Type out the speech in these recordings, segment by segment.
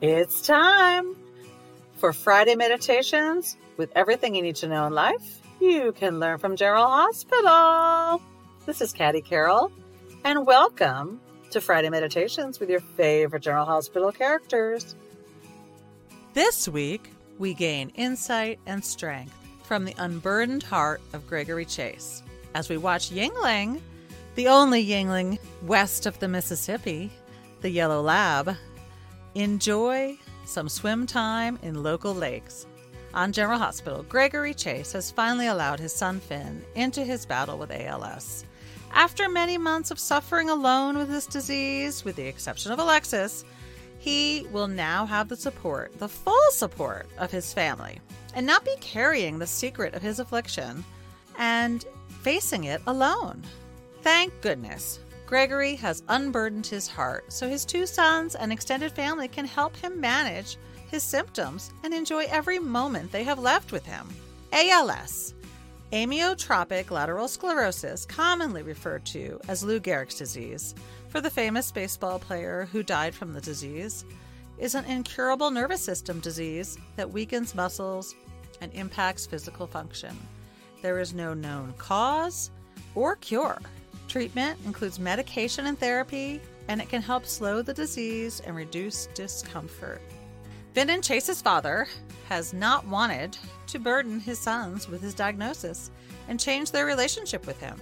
It's time for Friday Meditations with everything you need to know in life. You can learn from General Hospital. This is Caddy Carroll, and welcome to Friday Meditations with your favorite General Hospital characters. This week, we gain insight and strength from the unburdened heart of Gregory Chase as we watch Yuengling, the only Yuengling west of the Mississippi, the Yellow Lab, enjoy some swim time in local lakes. On General Hospital, Gregory Chase has finally allowed his son Finn into his battle with ALS. After many months of suffering alone with this disease, with the exception of Alexis, he will now have the support, the full support of his family, and not be carrying the secret of his affliction and facing it alone. Thank goodness. Gregory has unburdened his heart so his two sons and extended family can help him manage his symptoms and enjoy every moment they have left with him. ALS, amyotrophic lateral sclerosis, commonly referred to as Lou Gehrig's disease, for the famous baseball player who died from the disease, is an incurable nervous system disease that weakens muscles and impacts physical function. There is no known cause or cure. Treatment includes medication and therapy, and it can help slow the disease and reduce discomfort. And Chase's father has not wanted to burden his sons with his diagnosis and change their relationship with him.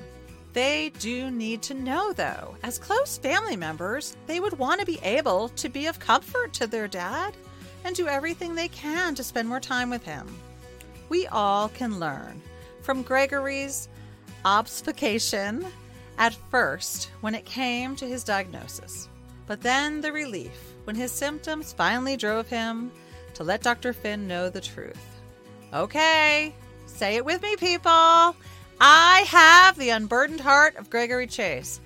They do need to know, though. As close family members, they would want to be able to be of comfort to their dad and do everything they can to spend more time with him. We all can learn from Gregory's obfuscation at first when it came to his diagnosis, but then the relief when his symptoms finally drove him to let Dr. Finn know the truth. Okay, say it with me, people. I have the unburdened heart of Gregory Chase.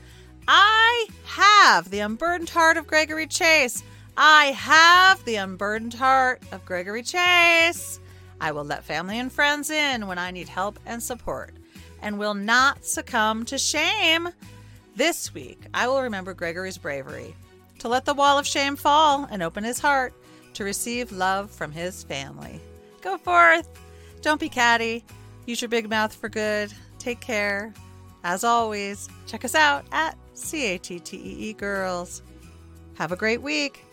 I have the unburdened heart of Gregory Chase. I have the unburdened heart of Gregory Chase. I will let family and friends in when I need help and support and will not succumb to shame. This week, I will remember Gregory's bravery to let the wall of shame fall and open his heart to receive love from his family. Go forth. Don't be catty. Use your big mouth for good. Take care. As always, check us out at CATTEE Girls. Have a great week.